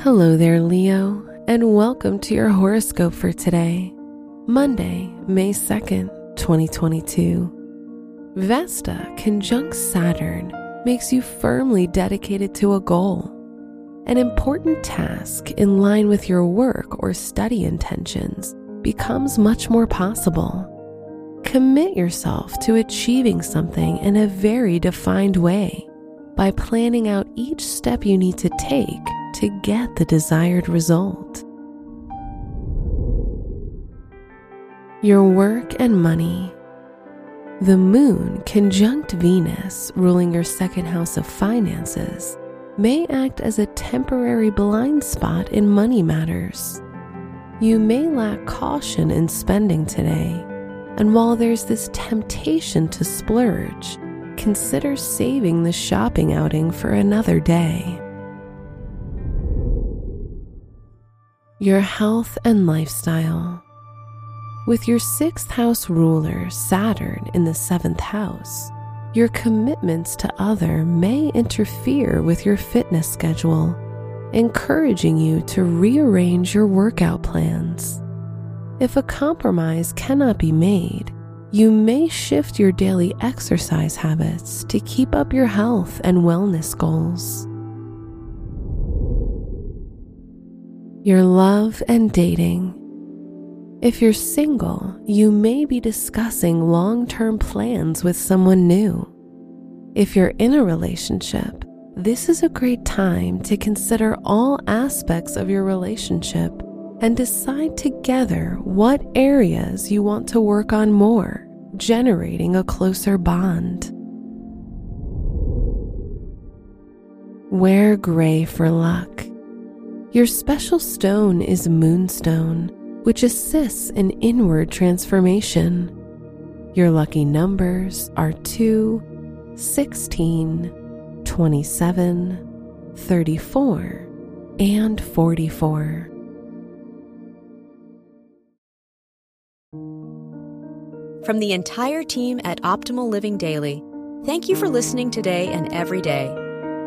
Hello there, Leo, and welcome to your horoscope for today, Monday, May 2nd, 2022. Vesta conjunct Saturn makes you firmly dedicated to a goal. An important task in line with your work or study intentions becomes much more possible. Commit yourself to achieving something in a very defined way by planning out each step you need to take to get the desired result. Your work and money. The moon conjunct Venus, ruling your second house of finances, may act as a temporary blind spot in money matters. You may lack caution in spending today and while there's this temptation to splurge, consider saving the shopping outing for another day. Your health and lifestyle. With your sixth house ruler, Saturn, in the seventh house, your commitments to other may interfere with your fitness schedule, encouraging you to rearrange your workout plans. If a compromise cannot be made, you may shift your daily exercise habits to keep up your health and wellness goals. Your love and dating. If you're single, you may be discussing long term plans with someone new. If you're in a relationship, this is a great time to consider all aspects of your relationship and decide together what areas you want to work on more, generating a closer bond. Wear gray for luck. Your special stone is moonstone, which assists in inward transformation. Your lucky numbers are 2, 16, 27, 34, and 44. From the entire team at Optimal Living Daily, thank you for listening today and every day.